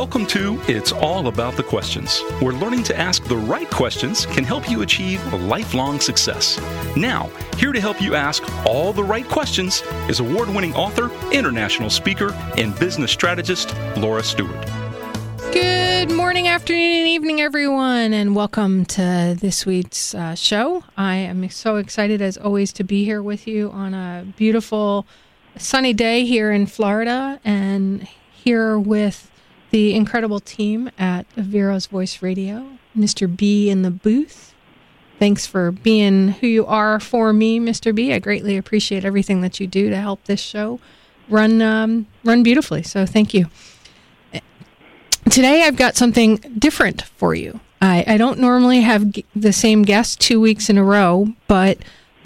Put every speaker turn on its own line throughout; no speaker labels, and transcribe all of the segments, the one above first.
Welcome to It's All About the Questions, where learning to ask the right questions can help you achieve lifelong success. Now, here to help you ask all the right questions is award winning author, international speaker, and business strategist Laura Stewart.
Good morning, afternoon, and evening, everyone, and welcome to this week's uh, show. I am so excited, as always, to be here with you on a beautiful sunny day here in Florida and here with the incredible team at Vero's Voice Radio, Mr. B in the booth. Thanks for being who you are for me, Mr. B. I greatly appreciate everything that you do to help this show run um, run beautifully. So thank you. Today I've got something different for you. I, I don't normally have the same guest two weeks in a row, but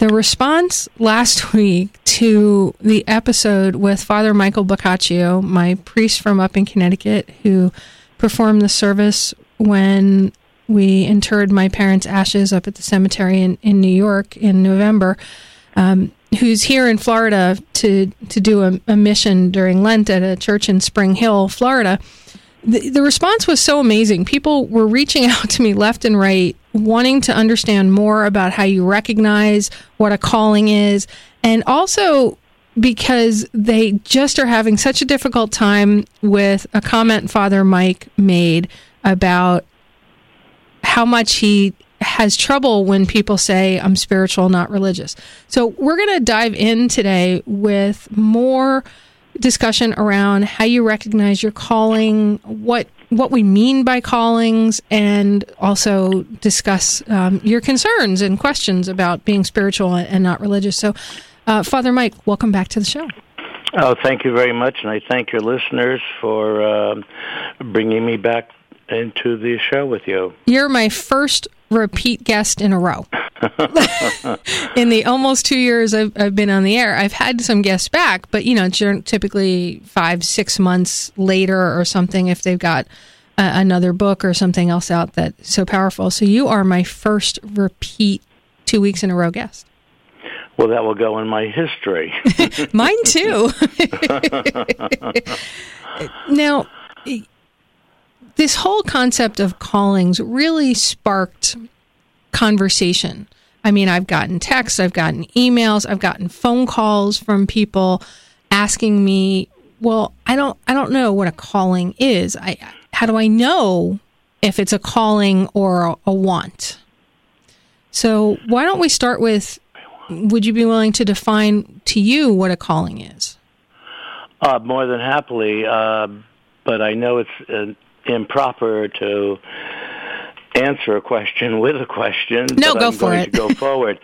the response last week to the episode with Father Michael Boccaccio, my priest from up in Connecticut, who performed the service when we interred my parents' ashes up at the cemetery in, in New York in November, um, who's here in Florida to, to do a, a mission during Lent at a church in Spring Hill, Florida the, the response was so amazing. People were reaching out to me left and right, wanting to understand more about how you recognize what a calling is, and also because they just are having such a difficult time with a comment Father Mike made about how much he has trouble when people say, I'm spiritual, not religious. So, we're going to dive in today with more discussion around how you recognize your calling, what what we mean by callings, and also discuss um, your concerns and questions about being spiritual and not religious. So, uh, Father Mike, welcome back to the show.
Oh, thank you very much, and I thank your listeners for uh, bringing me back into the show with you.
You're my first repeat guest in a row. in the almost two years I've, I've, been on the air, I've had some guests back, but you know, typically five, six months later or something if they've got uh, another book or something else out that's so powerful. So you are my first repeat two weeks in a row guest.
Well, that will go in my history.
Mine too. now, this whole concept of callings really sparked conversation. I mean, I've gotten texts, I've gotten emails, I've gotten phone calls from people asking me, "Well, I don't I don't know what a calling is. I how do I know if it's a calling or a, a want?" So, why don't we start with would you be willing to define to you what a calling is?
Uh, more than happily, uh, but I know it's uh, improper to answer a question with a question.
No, go
I'm
for
going
it.
To go forward.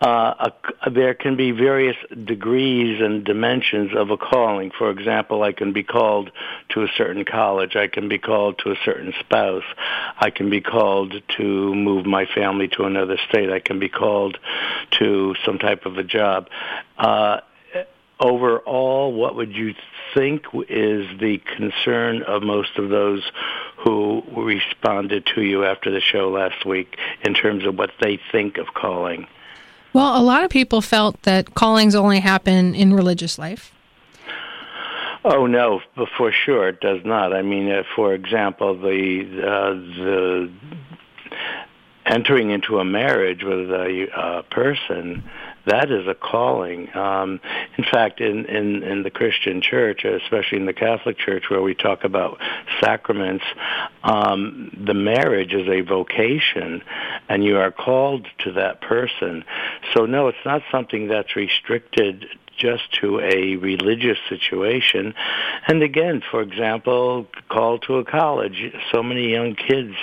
Uh, a, there can be various degrees and dimensions of a calling. For example, I can be called to a certain college. I can be called to a certain spouse. I can be called to move my family to another state. I can be called to some type of a job. Uh, overall, what would you think is the concern of most of those who responded to you after the show last week in terms of what they think of calling?
Well, a lot of people felt that callings only happen in religious life.
Oh no, for sure it does not. I mean, uh, for example, the uh, the entering into a marriage with a uh, person that is a calling. Um, in fact, in, in, in the Christian church, especially in the Catholic church where we talk about sacraments, um, the marriage is a vocation and you are called to that person. So no, it's not something that's restricted just to a religious situation. And again, for example, call to a college. So many young kids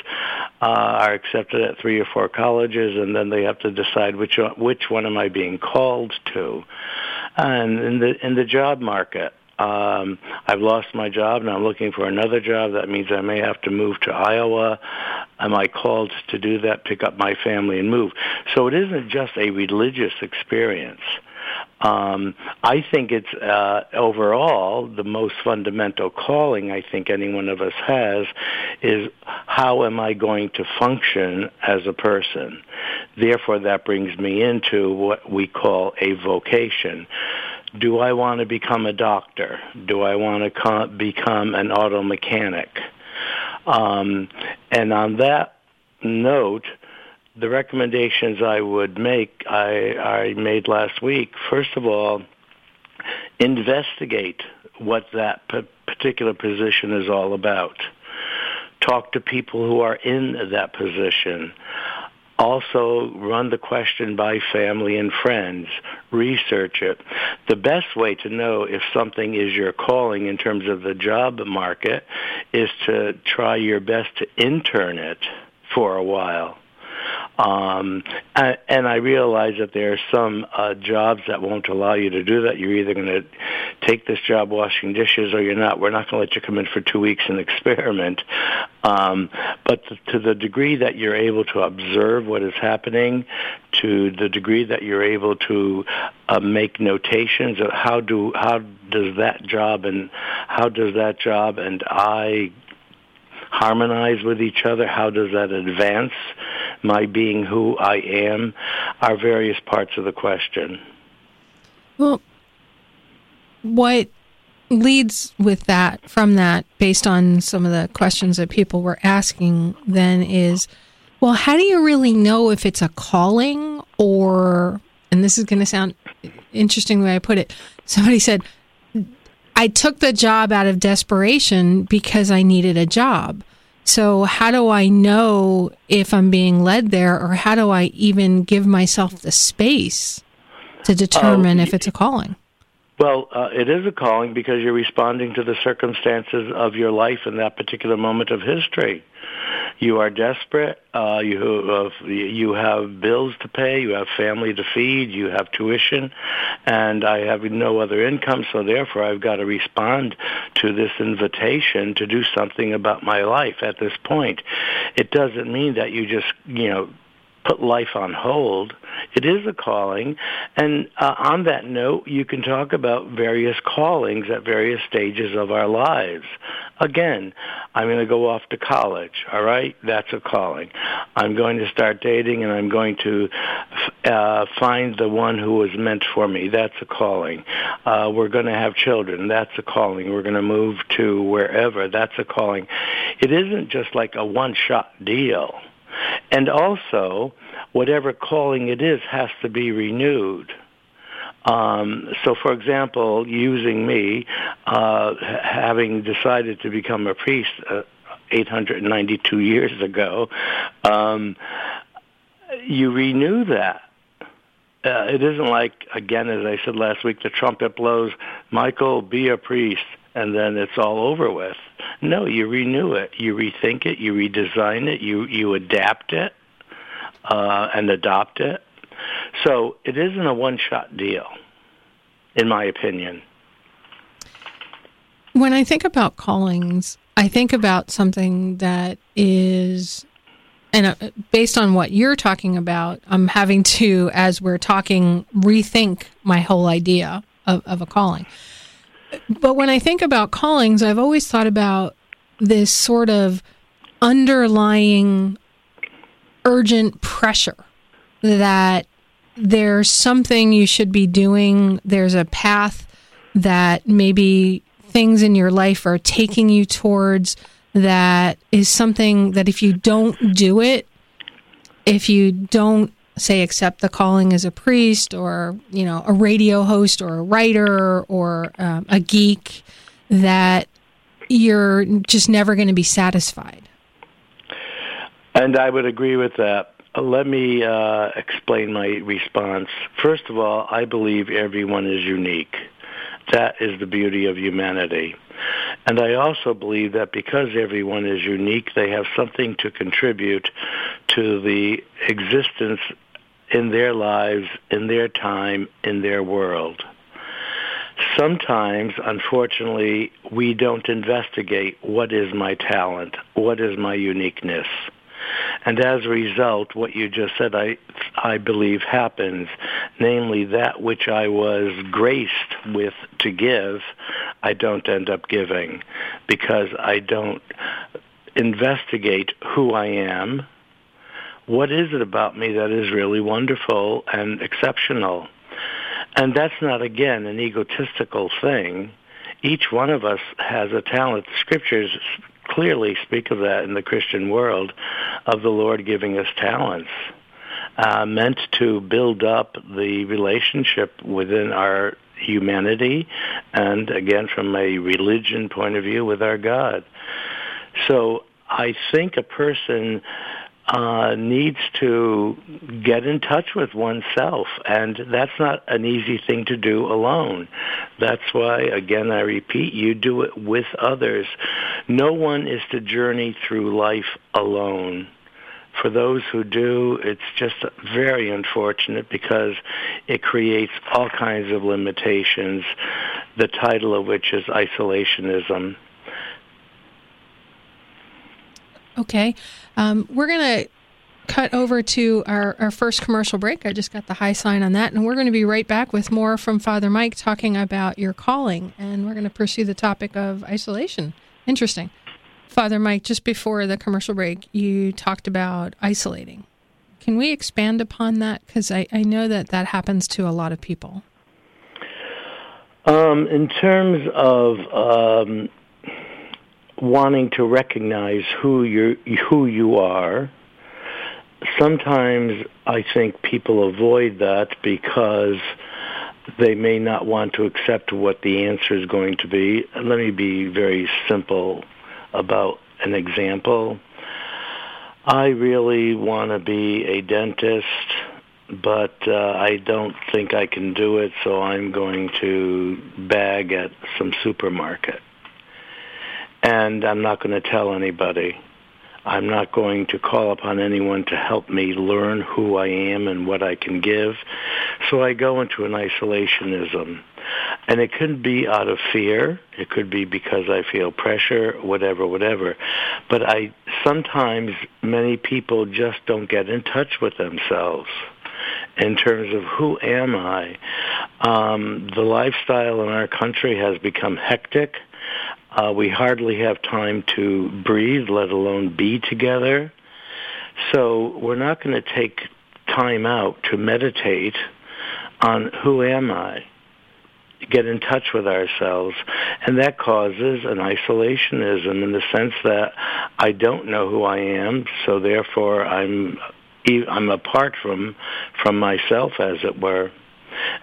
uh, are accepted at three or four colleges, and then they have to decide which which one am I being called to. And in the in the job market, um, I've lost my job and I'm looking for another job. That means I may have to move to Iowa. Am I called to do that, pick up my family and move? So it isn't just a religious experience. Um, I think it's uh, overall the most fundamental calling I think any one of us has is how am I going to function as a person? Therefore, that brings me into what we call a vocation. Do I want to become a doctor? Do I want to become an auto mechanic? Um, and on that note, the recommendations I would make, I, I made last week. First of all, investigate what that particular position is all about. Talk to people who are in that position. Also, run the question by family and friends. Research it. The best way to know if something is your calling in terms of the job market is to try your best to intern it for a while um, and, and I realize that there are some uh, jobs that won't allow you to do that. You're either going to take this job washing dishes or you're not. We're not going to let you come in for two weeks and experiment. Um, but to the degree that you're able to observe what is happening, to the degree that you're able to uh, make notations of how do how does that job and how does that job and I harmonize with each other? How does that advance my being who I am? Are various parts of the question.
Well, what leads with that from that based on some of the questions that people were asking then is well how do you really know if it's a calling or and this is going to sound interesting the way i put it somebody said I took the job out of desperation because I needed a job. So, how do I know if I'm being led there, or how do I even give myself the space to determine uh, if it's a calling?
Well, uh, it is a calling because you're responding to the circumstances of your life in that particular moment of history. You are desperate. Uh, you uh, you have bills to pay. You have family to feed. You have tuition, and I have no other income. So therefore, I've got to respond to this invitation to do something about my life at this point. It doesn't mean that you just you know put life on hold. It is a calling. And uh, on that note, you can talk about various callings at various stages of our lives. Again, I'm going to go off to college, all right? That's a calling. I'm going to start dating and I'm going to uh, find the one who was meant for me. That's a calling. Uh, we're going to have children. That's a calling. We're going to move to wherever. That's a calling. It isn't just like a one-shot deal and also, whatever calling it is has to be renewed. Um, so, for example, using me, uh, having decided to become a priest uh, 892 years ago, um, you renew that. Uh, it isn't like, again, as I said last week, the trumpet blows, Michael, be a priest and then it's all over with. No, you renew it, you rethink it, you redesign it, you you adapt it, uh, and adopt it. So it isn't a one-shot deal, in my opinion.
When I think about callings, I think about something that is and uh, based on what you're talking about, I'm having to, as we're talking, rethink my whole idea of, of a calling but when I think about callings, I've always thought about this sort of underlying urgent pressure that there's something you should be doing, there's a path that maybe things in your life are taking you towards that is something that if you don't do it, if you don't say accept the calling as a priest or you know a radio host or a writer or um, a geek that you're just never going to be satisfied?
And i would agree with that. Let me uh, explain my response. First of all i believe everyone is unique. That is the beauty of humanity. And I also believe that because everyone is unique, they have something to contribute to the existence in their lives, in their time, in their world. Sometimes, unfortunately, we don't investigate what is my talent, what is my uniqueness. And as a result, what you just said, I, I believe happens, namely that which I was graced with to give, I don't end up giving because I don't investigate who I am, what is it about me that is really wonderful and exceptional? And that's not, again, an egotistical thing. Each one of us has a talent. The scriptures clearly speak of that in the Christian world, of the Lord giving us talents. Uh, meant to build up the relationship within our humanity and again from a religion point of view with our God. So I think a person uh, needs to get in touch with oneself, and that's not an easy thing to do alone. That's why, again, I repeat, you do it with others. No one is to journey through life alone. For those who do, it's just very unfortunate because it creates all kinds of limitations, the title of which is isolationism.
Okay. Um, we're going to cut over to our, our first commercial break. I just got the high sign on that. And we're going to be right back with more from Father Mike talking about your calling. And we're going to pursue the topic of isolation. Interesting. Father Mike, just before the commercial break, you talked about isolating. Can we expand upon that? Because I, I know that that happens to a lot of people.
Um, in terms of um, wanting to recognize who you who you are. Sometimes I think people avoid that because they may not want to accept what the answer is going to be. Let me be very simple about an example. I really want to be a dentist, but uh, I don't think I can do it, so I'm going to bag at some supermarket and I'm not going to tell anybody. I'm not going to call upon anyone to help me learn who I am and what I can give. So I go into an isolationism. And it could be out of fear. It could be because I feel pressure, whatever, whatever. But I sometimes many people just don't get in touch with themselves in terms of who am I. Um, the lifestyle in our country has become hectic. Uh, we hardly have time to breathe, let alone be together. So we're not going to take time out to meditate on who am I, get in touch with ourselves, and that causes an isolationism in the sense that I don't know who I am, so therefore I'm I'm apart from from myself, as it were,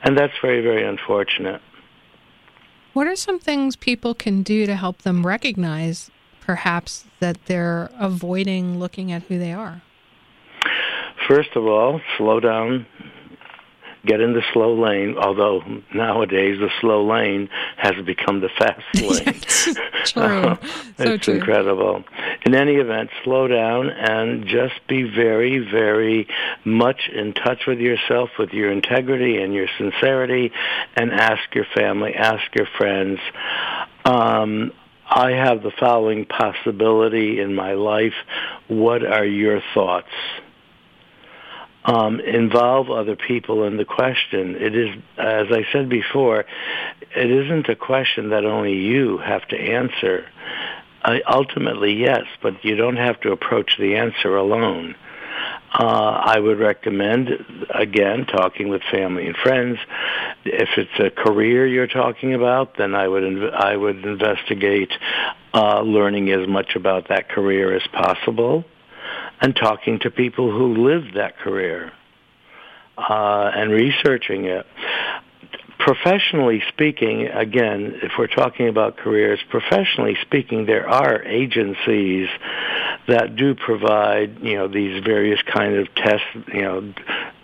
and that's very very unfortunate.
What are some things people can do to help them recognize perhaps that they're avoiding looking at who they are?
First of all, slow down, get in the slow lane, although nowadays the slow lane has become the fast lane.
true. Uh,
so
it's
true. incredible. In any event, slow down and just be very, very much in touch with yourself, with your integrity and your sincerity, and ask your family, ask your friends. Um, I have the following possibility in my life. What are your thoughts? um, involve other people in the question. It is, as I said before, it isn't a question that only you have to answer. Uh, ultimately, yes, but you don't have to approach the answer alone. Uh, I would recommend, again, talking with family and friends. If it's a career you're talking about, then I would inv- I would investigate uh, learning as much about that career as possible and talking to people who lived that career uh, and researching it. Professionally speaking, again, if we're talking about careers, professionally speaking, there are agencies that do provide, you know, these various kind of tests. You know,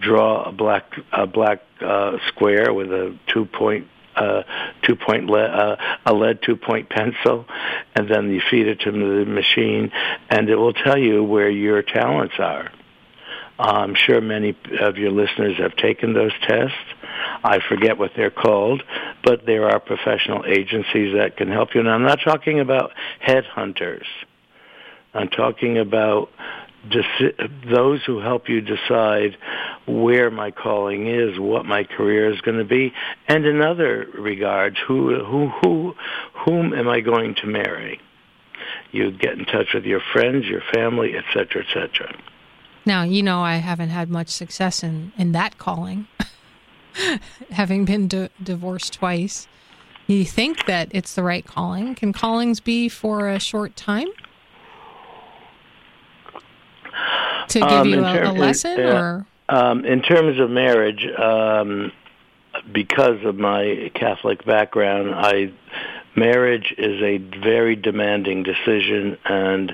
draw a black a black uh, square with a two point uh, two point lead, uh, a lead two point pencil, and then you feed it to the machine, and it will tell you where your talents are. I'm sure many of your listeners have taken those tests. I forget what they're called, but there are professional agencies that can help you. And I'm not talking about headhunters. I'm talking about deci- those who help you decide where my calling is, what my career is going to be, and in other regards, who, who, who, whom am I going to marry? You get in touch with your friends, your family, etc., etc.
Now, you know, I haven't had much success in, in that calling, having been di- divorced twice, you think that it's the right calling. Can callings be for a short time? To give um, you a, a lesson, uh, or
um, in terms of marriage, um, because of my Catholic background, I marriage is a very demanding decision, and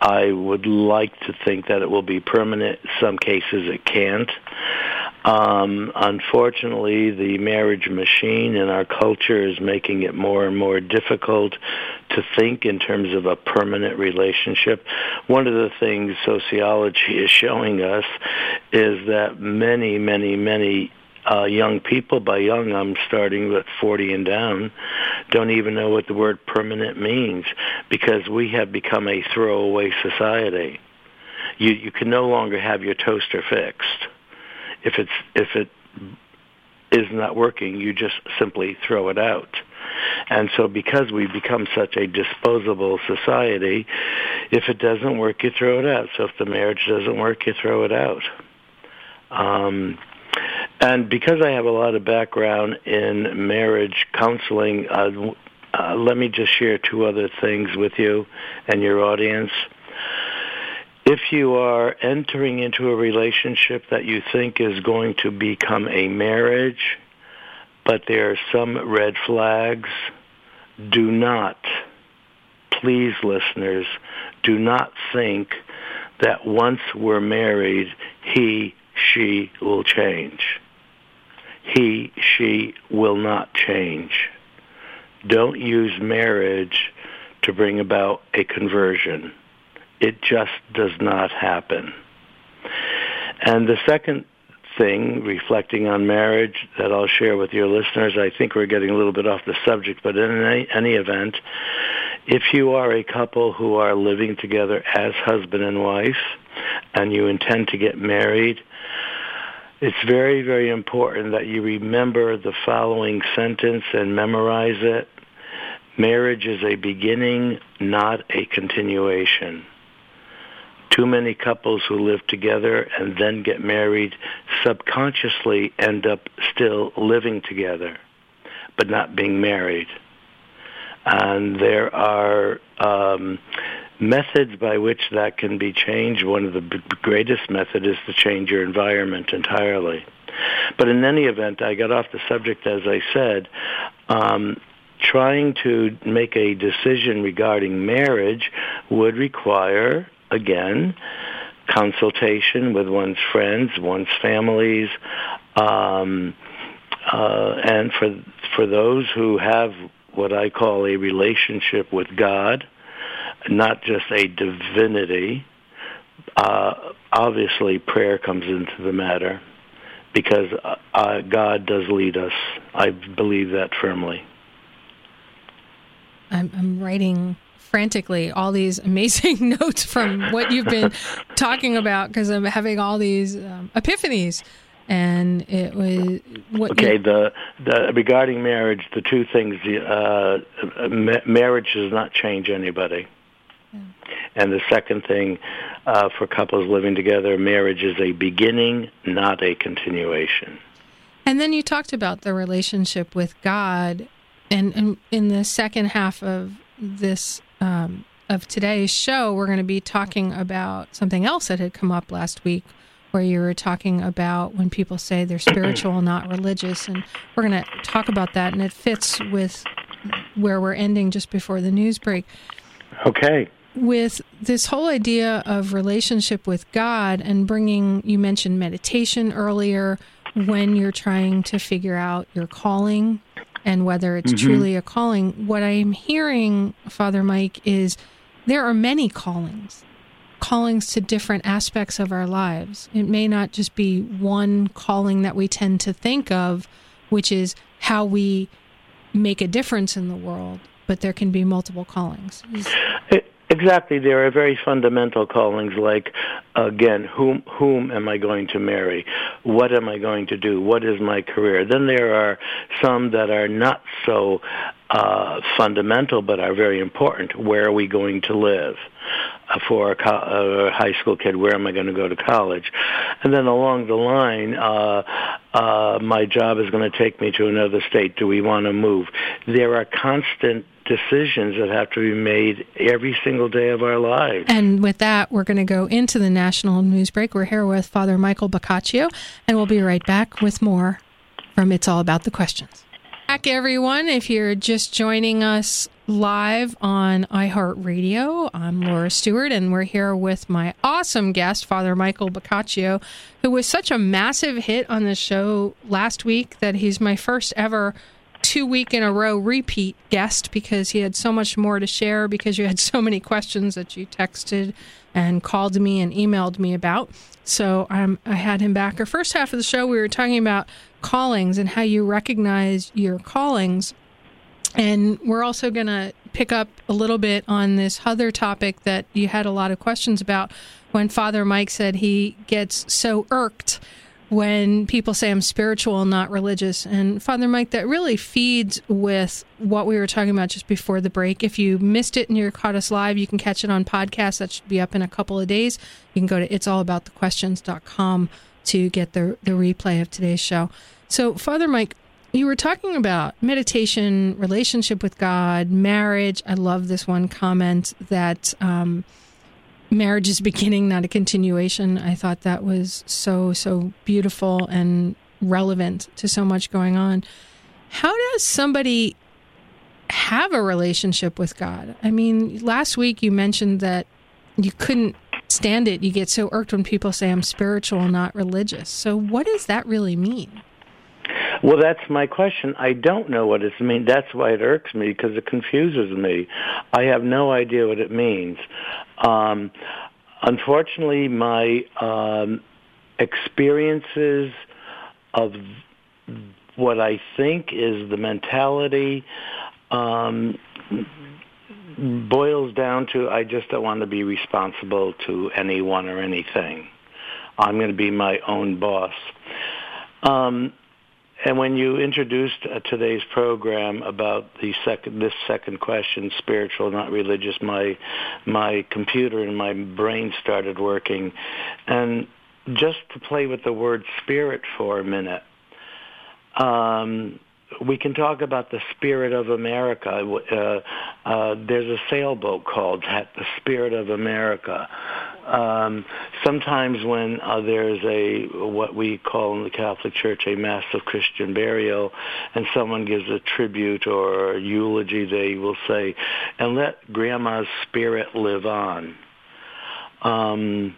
I would like to think that it will be permanent. Some cases it can't. Um, unfortunately, the marriage machine in our culture is making it more and more difficult to think in terms of a permanent relationship. One of the things sociology is showing us is that many, many, many uh, young people, by young I'm starting with 40 and down, don't even know what the word permanent means because we have become a throwaway society. You, you can no longer have your toaster fixed if it's if it is not working, you just simply throw it out. And so because we've become such a disposable society, if it doesn't work, you throw it out. So if the marriage doesn't work, you throw it out. Um, and because I have a lot of background in marriage counseling, uh, uh, let me just share two other things with you and your audience if you are entering into a relationship that you think is going to become a marriage, but there are some red flags, do not, please listeners, do not think that once we're married, he, she will change. He, she will not change. Don't use marriage to bring about a conversion it just does not happen. And the second thing, reflecting on marriage, that I'll share with your listeners, I think we're getting a little bit off the subject, but in any, any event, if you are a couple who are living together as husband and wife, and you intend to get married, it's very, very important that you remember the following sentence and memorize it. Marriage is a beginning, not a continuation. Too many couples who live together and then get married subconsciously end up still living together, but not being married. And there are um, methods by which that can be changed. One of the b- greatest methods is to change your environment entirely. But in any event, I got off the subject as I said. Um, trying to make a decision regarding marriage would require again, consultation with one's friends, one's families, um, uh, and for for those who have what I call a relationship with God, not just a divinity. Uh, obviously, prayer comes into the matter because uh, uh God does lead us. I believe that firmly.
I'm, I'm writing frantically all these amazing notes from what you've been talking about because I'm having all these um, epiphanies. And it was what
okay. You, the the regarding marriage, the two things: uh, ma- marriage does not change anybody. Yeah. And the second thing, uh, for couples living together, marriage is a beginning, not a continuation.
And then you talked about the relationship with God, and, and in the second half of this um, of today's show, we're going to be talking about something else that had come up last week, where you were talking about when people say they're spiritual, not religious. And we're going to talk about that, and it fits with where we're ending just before the news break.
Okay.
With this whole idea of relationship with God and bringing, you mentioned meditation earlier, when you're trying to figure out your calling and whether it's mm-hmm. truly a calling. What I'm hearing, Father Mike, is there are many callings, callings to different aspects of our lives. It may not just be one calling that we tend to think of, which is how we make a difference in the world, but there can be multiple callings.
Exactly. There are very fundamental callings like, again, whom, whom am I going to marry? What am I going to do? What is my career? Then there are some that are not so uh, fundamental but are very important. Where are we going to live? Uh, for a, co- a high school kid, where am I going to go to college? And then along the line, uh, uh, my job is going to take me to another state. Do we want to move? There are constant decisions that have to be made every single day of our lives.
And with that, we're going to go into the national news break. We're here with Father Michael Boccaccio, and we'll be right back with more from It's All About the Questions. Back, everyone. If you're just joining us live on iHeartRadio, I'm Laura Stewart, and we're here with my awesome guest, Father Michael Boccaccio, who was such a massive hit on the show last week that he's my first ever two week in a row repeat guest because he had so much more to share because you had so many questions that you texted and called me and emailed me about. So um, I had him back. Our first half of the show, we were talking about callings and how you recognize your callings. And we're also going to pick up a little bit on this other topic that you had a lot of questions about when Father Mike said he gets so irked when people say I'm spiritual, not religious. And Father Mike, that really feeds with what we were talking about just before the break. If you missed it and you caught us live, you can catch it on podcast. That should be up in a couple of days. You can go to it'sallaboutthequestions.com to get the, the replay of today's show. So, Father Mike, you were talking about meditation, relationship with God, marriage. I love this one comment that um, marriage is beginning, not a continuation. I thought that was so, so beautiful and relevant to so much going on. How does somebody have a relationship with God? I mean, last week you mentioned that you couldn't stand it. You get so irked when people say I'm spiritual, not religious. So, what does that really mean?
Well, that's my question. I don't know what it means. That's why it irks me because it confuses me. I have no idea what it means. Um, unfortunately, my um, experiences of what I think is the mentality um, boils down to I just don't want to be responsible to anyone or anything. I'm going to be my own boss. Um, and when you introduced uh, today's program about the second, this second question, spiritual, not religious, my my computer and my brain started working, and just to play with the word spirit for a minute. Um, we can talk about the spirit of America. Uh, uh, there's a sailboat called the Spirit of America. Um, sometimes when uh, there's a what we call in the Catholic Church a mass of Christian burial, and someone gives a tribute or a eulogy, they will say, "And let Grandma's spirit live on." Um,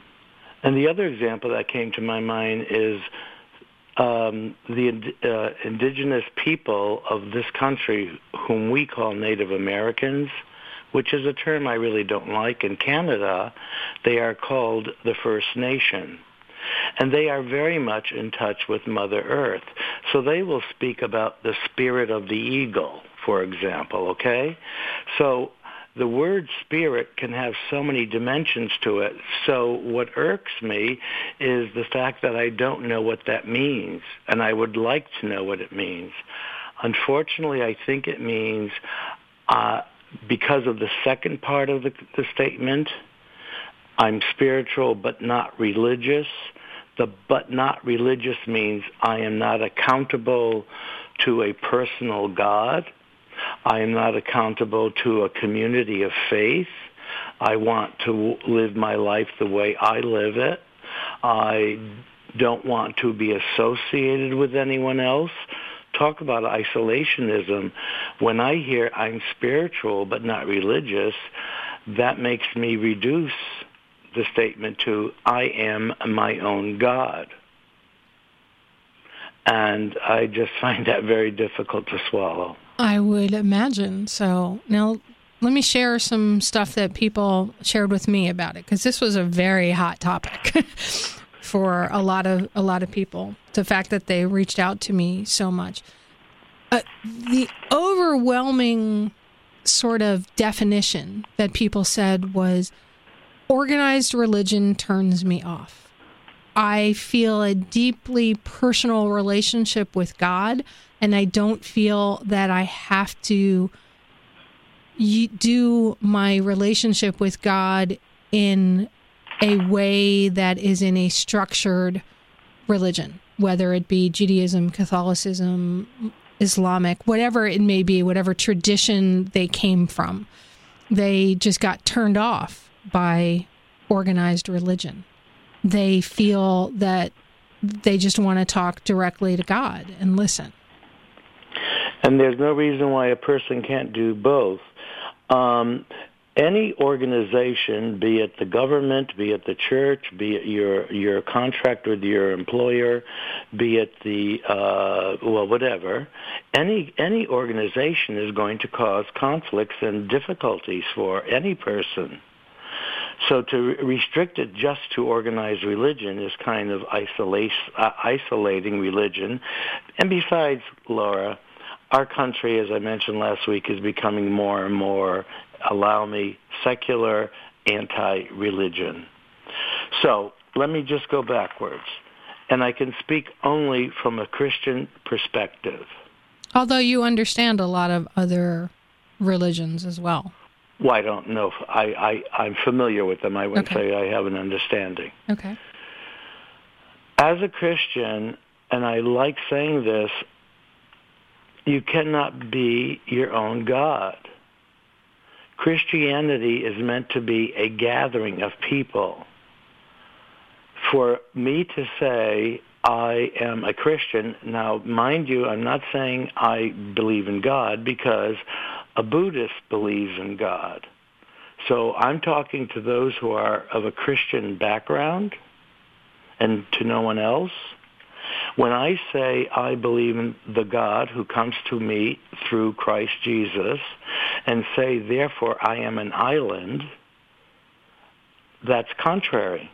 and the other example that came to my mind is um, the uh, indigenous people of this country, whom we call Native Americans, which is a term I really don't like. In Canada, they are called the First Nation. And they are very much in touch with Mother Earth. So they will speak about the spirit of the eagle, for example, okay? So the word spirit can have so many dimensions to it. So what irks me is the fact that I don't know what that means, and I would like to know what it means. Unfortunately, I think it means uh, because of the second part of the, the statement, I'm spiritual but not religious. The but not religious means I am not accountable to a personal God. I am not accountable to a community of faith. I want to live my life the way I live it. I don't want to be associated with anyone else. Talk about isolationism. When I hear I'm spiritual but not religious, that makes me reduce the statement to I am my own God. And I just find that very difficult to swallow.
I would imagine. So now let me share some stuff that people shared with me about it because this was a very hot topic for a lot of a lot of people. The fact that they reached out to me so much. Uh, the overwhelming sort of definition that people said was organized religion turns me off. I feel a deeply personal relationship with God, and I don't feel that I have to do my relationship with God in a way that is in a structured religion, whether it be Judaism, Catholicism, Islamic, whatever it may be, whatever tradition they came from. They just got turned off by organized religion. They feel that they just want to talk directly to God and listen.
And there's no reason why a person can't do both. Um, any organization, be it the government, be it the church, be it your your contract with your employer, be it the uh, well whatever, any any organization is going to cause conflicts and difficulties for any person. So to restrict it just to organized religion is kind of uh, isolating religion. And besides, Laura, our country, as I mentioned last week, is becoming more and more, allow me, secular, anti-religion. So let me just go backwards. And I can speak only from a Christian perspective.
Although you understand a lot of other religions as well.
Well, I don't know. I, I, I'm familiar with them. I wouldn't okay. say I have an understanding.
Okay.
As a Christian, and I like saying this, you cannot be your own God. Christianity is meant to be a gathering of people. For me to say I am a Christian, now mind you, I'm not saying I believe in God because a Buddhist believes in God. So I'm talking to those who are of a Christian background and to no one else. When I say I believe in the God who comes to me through Christ Jesus and say, therefore, I am an island, that's contrary.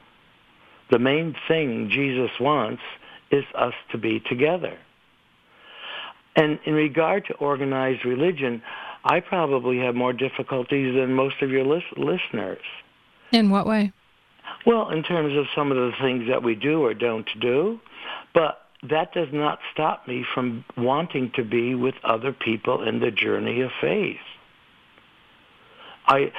The main thing Jesus wants is us to be together. And in regard to organized religion, I probably have more difficulties than most of your listeners.
In what way?
Well, in terms of some of the things that we do or don't do, but that does not stop me from wanting to be with other people in the journey of faith. I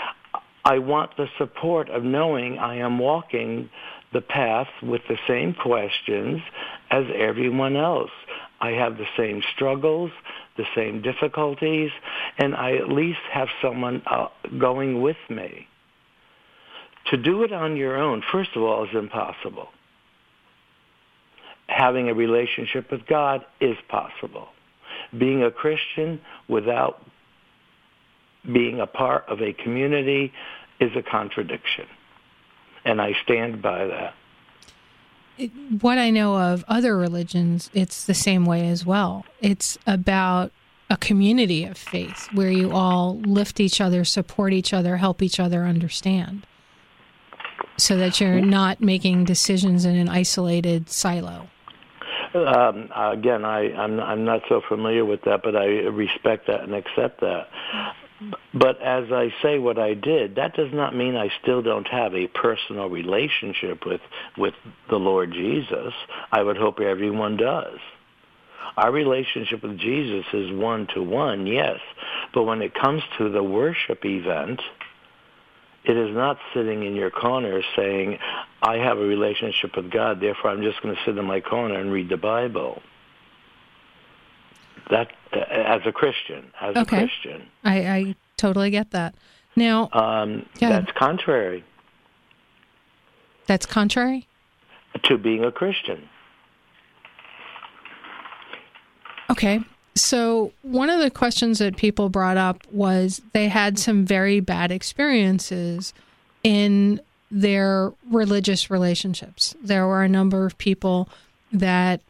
I want the support of knowing I am walking the path with the same questions as everyone else. I have the same struggles, the same difficulties, and I at least have someone uh, going with me. To do it on your own, first of all, is impossible having a relationship with God is possible. Being a Christian without being a part of a community is a contradiction. And I stand by that.
What I know of other religions, it's the same way as well. It's about a community of faith where you all lift each other, support each other, help each other understand so that you're not making decisions in an isolated silo.
Um, again, I, I'm, I'm not so familiar with that, but I respect that and accept that. But as I say what I did, that does not mean I still don't have a personal relationship with, with the Lord Jesus. I would hope everyone does. Our relationship with Jesus is one to one, yes. But when it comes to the worship event, it is not sitting in your corner saying, I have a relationship with God, therefore I'm just going to sit in my corner and read the Bible. That, as a Christian, as
okay.
a Christian.
I, I totally get that. Now,
um, that's contrary.
That's contrary?
To being a Christian.
Okay. So, one of the questions that people brought up was they had some very bad experiences in their religious relationships. There were a number of people that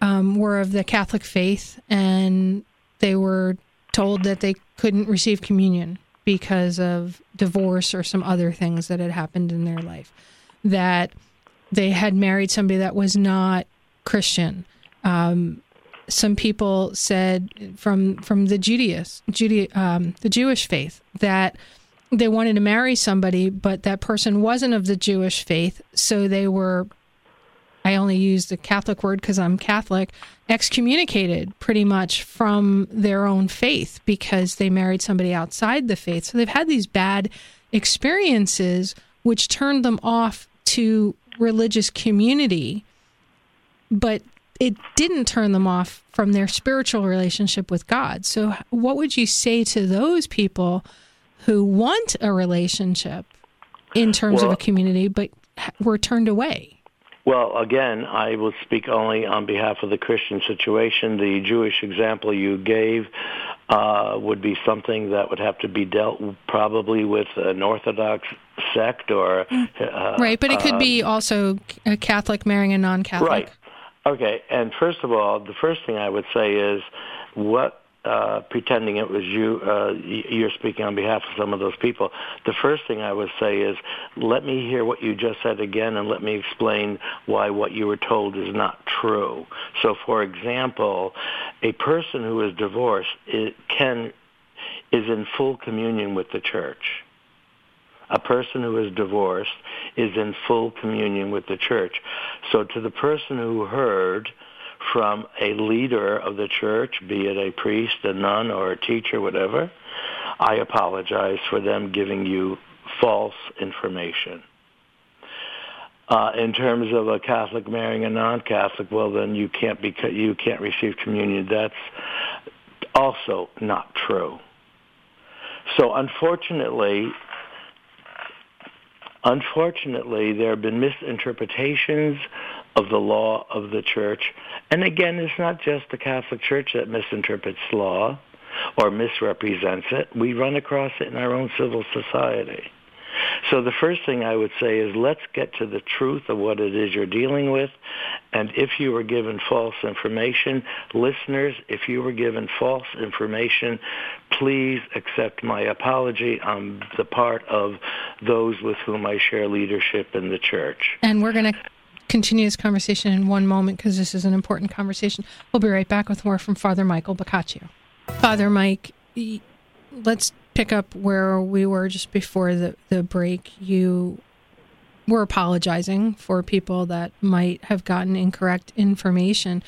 um, were of the Catholic faith and they were told that they couldn't receive communion because of divorce or some other things that had happened in their life. That they had married somebody that was not Christian. Um, some people said from from the Judaist, Judea, um, the Jewish faith that they wanted to marry somebody, but that person wasn't of the Jewish faith, so they were. I only use the Catholic word because I'm Catholic. Excommunicated pretty much from their own faith because they married somebody outside the faith. So they've had these bad experiences, which turned them off to religious community. But it didn't turn them off from their spiritual relationship with God. So, what would you say to those people who want a relationship in terms well, of a community, but were turned away?
Well, again, I will speak only on behalf of the Christian situation. The Jewish example you gave uh, would be something that would have to be dealt probably with an Orthodox sect or
mm. uh, right, but it could be um, also a Catholic marrying a non-Catholic.
Right. Okay, and first of all, the first thing I would say is what uh, pretending it was you, uh, you're speaking on behalf of some of those people. The first thing I would say is, let me hear what you just said again, and let me explain why what you were told is not true. So, for example, a person who is divorced it can is in full communion with the church. A person who is divorced is in full communion with the church. So, to the person who heard from a leader of the church, be it a priest, a nun, or a teacher, whatever, I apologize for them giving you false information. Uh, in terms of a Catholic marrying a non-Catholic, well, then you can't be you can't receive communion. That's also not true. So, unfortunately, unfortunately, there have been misinterpretations of the law of the church. And again, it's not just the Catholic Church that misinterprets law or misrepresents it. We run across it in our own civil society. So the first thing I would say is let's get to the truth of what it is you're dealing with. And if you were given false information, listeners, if you were given false information, please accept my apology on the part of those with whom I share leadership in the church.
And we're going to continue this conversation in one moment because this is an important conversation. We'll be right back with more from Father Michael Boccaccio. Father Mike, let's pick up where we were just before the, the break. You were apologizing for people that might have gotten incorrect information.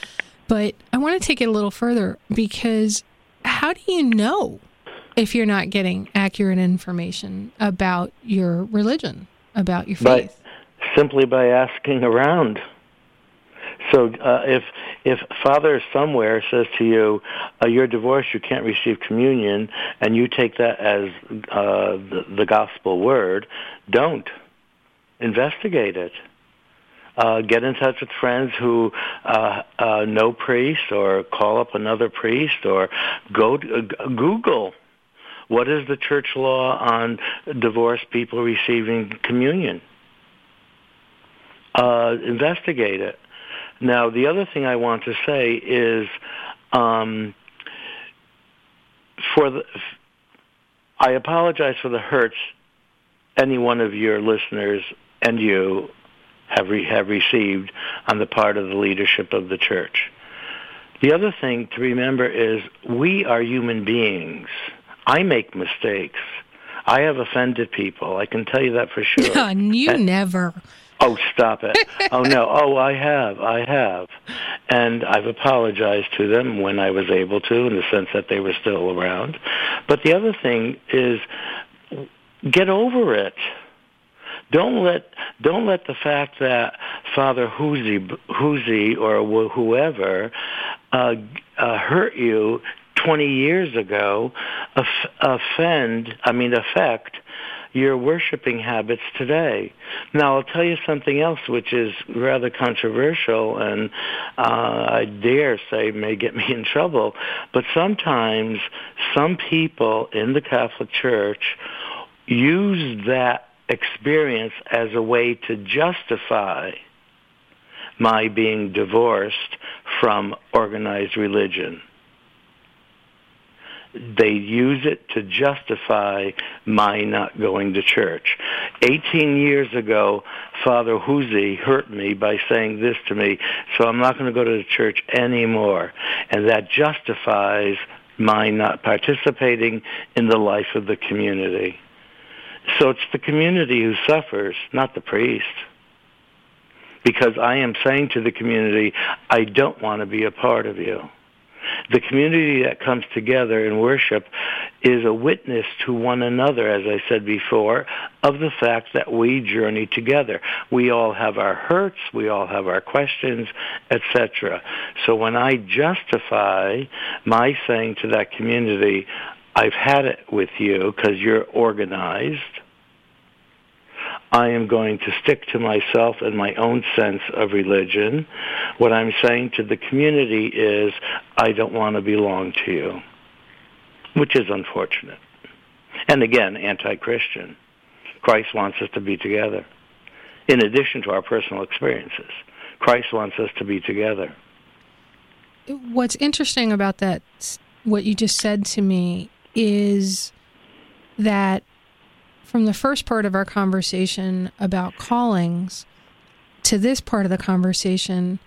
But I want to take it a little further because how do you know if you're not getting accurate information about your religion, about your faith?
simply by asking around. So uh, if if Father somewhere says to you, uh, "You're divorced, you can't receive communion," and you take that as uh, the, the gospel word, don't investigate it. Uh, get in touch with friends who uh, uh, know priests, or call up another priest, or go to, uh, Google what is the church law on divorced people receiving communion uh, investigate it. Now, the other thing I want to say is, um, for the, I apologize for the hurts any one of your listeners and you have re- have received on the part of the leadership of the church. The other thing to remember is we are human beings. I make mistakes. I have offended people. I can tell you that for sure.
you and, never.
Oh, stop it. oh, no. Oh, I have. I have. And I've apologized to them when I was able to in the sense that they were still around. But the other thing is get over it. Don't let don't let the fact that Father Hoosie, Hoosie or whoever uh, uh, hurt you 20 years ago offend, I mean affect your worshiping habits today. Now, I'll tell you something else which is rather controversial and uh, I dare say may get me in trouble, but sometimes some people in the Catholic Church use that experience as a way to justify my being divorced from organized religion they use it to justify my not going to church. 18 years ago, Father Hoosie hurt me by saying this to me, so I'm not going to go to the church anymore. And that justifies my not participating in the life of the community. So it's the community who suffers, not the priest. Because I am saying to the community, I don't want to be a part of you. The community that comes together in worship is a witness to one another, as I said before, of the fact that we journey together. We all have our hurts, we all have our questions, etc. So when I justify my saying to that community, I've had it with you because you're organized, I am going to stick to myself and my own sense of religion. What I'm saying to the community is, I don't want to belong to you, which is unfortunate. And again, anti-Christian. Christ wants us to be together. In addition to our personal experiences, Christ wants us to be together.
What's interesting about that, what you just said to me, is that from the first part of our conversation about callings to this part of the conversation,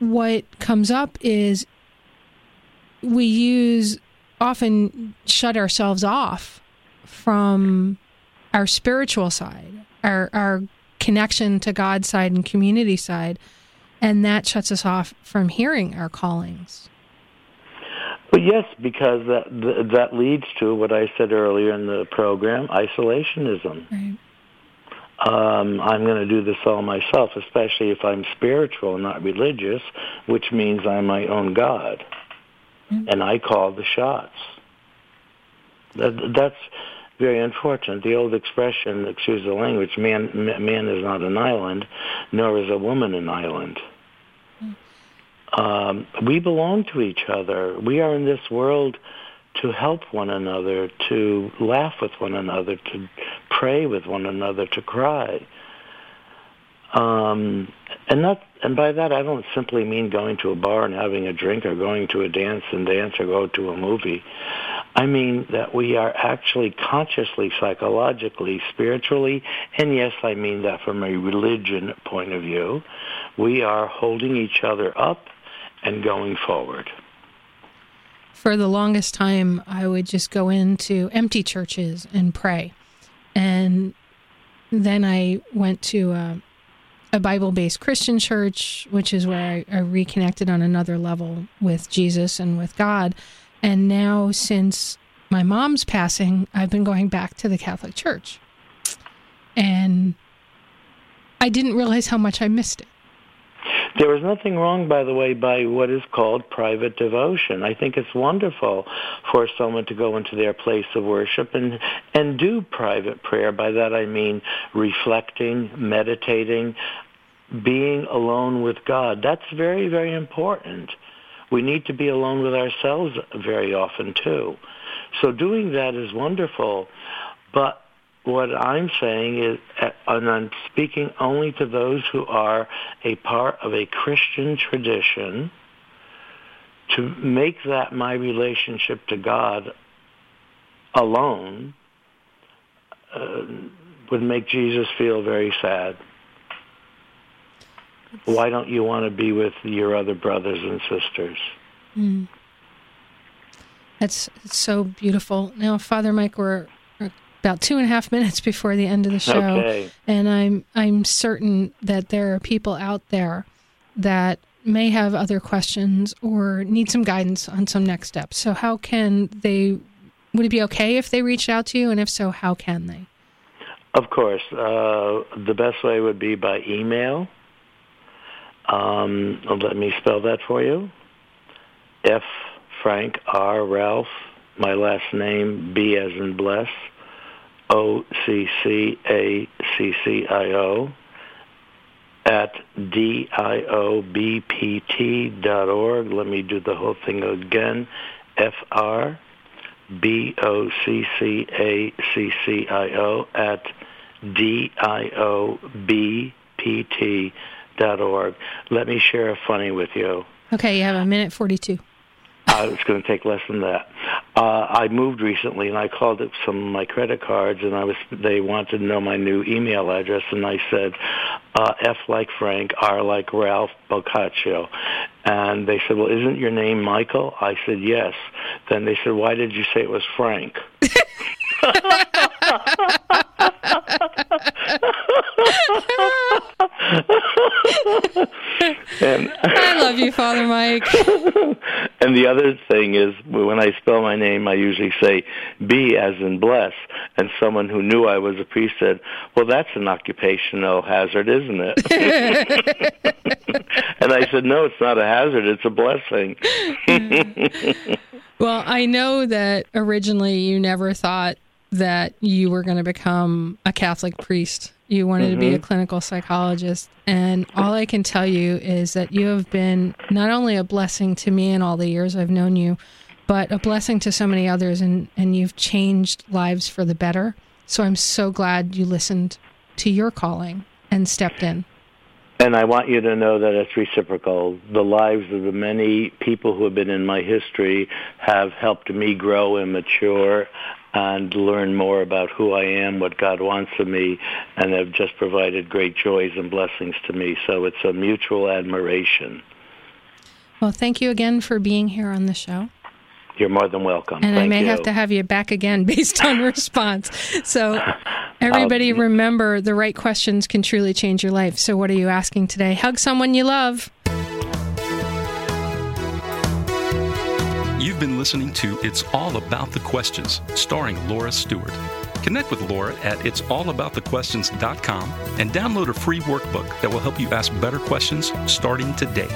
what comes up is we use often shut ourselves off from our spiritual side, our our connection to God's side and community side, and that shuts us off from hearing our callings.
Well, yes, because that that leads to what I said earlier in the program: isolationism. Right. Um, I'm going to do this all myself, especially if I'm spiritual not religious, which means I'm my own God, mm-hmm. and I call the shots. That, that's very unfortunate. The old expression, excuse the language, man, man is not an island, nor is a woman an island. Um, we belong to each other. We are in this world to help one another, to laugh with one another, to pray with one another, to cry. Um, and and by that I don't simply mean going to a bar and having a drink or going to a dance and dance or go to a movie. I mean that we are actually consciously, psychologically, spiritually, and yes, I mean that from a religion point of view, we are holding each other up and going forward.
For the longest time, I would just go into empty churches and pray. And then I went to a, a Bible based Christian church, which is where I, I reconnected on another level with Jesus and with God. And now, since my mom's passing, I've been going back to the Catholic Church. And I didn't realize how much I missed it.
There is nothing wrong, by the way, by what is called private devotion. I think it's wonderful for someone to go into their place of worship and, and do private prayer. By that I mean reflecting, meditating, being alone with God. That's very, very important. We need to be alone with ourselves very often too. So doing that is wonderful. But what I'm saying is, and I'm speaking only to those who are a part of a Christian tradition, to make that my relationship to God alone uh, would make Jesus feel very sad. Why don't you want to be with your other brothers and sisters? Mm.
That's so beautiful. Now, Father Mike, we're about two and a half minutes before the end of the show,
okay.
and I'm I'm certain that there are people out there that may have other questions or need some guidance on some next steps. So, how can they? Would it be okay if they reached out to you, and if so, how can they?
Of course, uh, the best way would be by email. Um, let me spell that for you. F Frank R Ralph, my last name B as in bless O C C A C C I O at D-I-O-B-P-T dot org. Let me do the whole thing again. F-R B-O-C-C-A-C-C-I-O at D-I-O-B-P-T dot org. Let me share a funny with you.
Okay, you have a minute 42.
Uh, it's going to take less than that. Uh, I moved recently, and I called up some of my credit cards, and I was they wanted to know my new email address, and I said uh, F like Frank, R like Ralph Boccaccio, and they said, "Well, isn't your name Michael?" I said, "Yes." Then they said, "Why did you say it was Frank?"
And I love you, Father Mike.
and the other thing is, when I spell my name, I usually say B as in bless. And someone who knew I was a priest said, well, that's an occupational hazard, isn't it? and I said, no, it's not a hazard. It's a blessing.
well, I know that originally you never thought that you were going to become a Catholic priest. You wanted mm-hmm. to be a mm-hmm. clinical psychologist. And all I can tell you is that you have been not only a blessing to me in all the years I've known you, but a blessing to so many others. And, and you've changed lives for the better. So I'm so glad you listened to your calling and stepped in.
And I want you to know that it's reciprocal. The lives of the many people who have been in my history have helped me grow and mature and learn more about who I am, what God wants of me, and have just provided great joys and blessings to me. So it's a mutual admiration.
Well, thank you again for being here on the show.
You're more than welcome.
And
Thank
I may
you.
have to have you back again based on response. So, everybody remember the right questions can truly change your life. So, what are you asking today? Hug someone you love.
Been listening to It's All About the Questions, starring Laura Stewart. Connect with Laura at it'sallaboutthequestions.com and download a free workbook that will help you ask better questions starting today.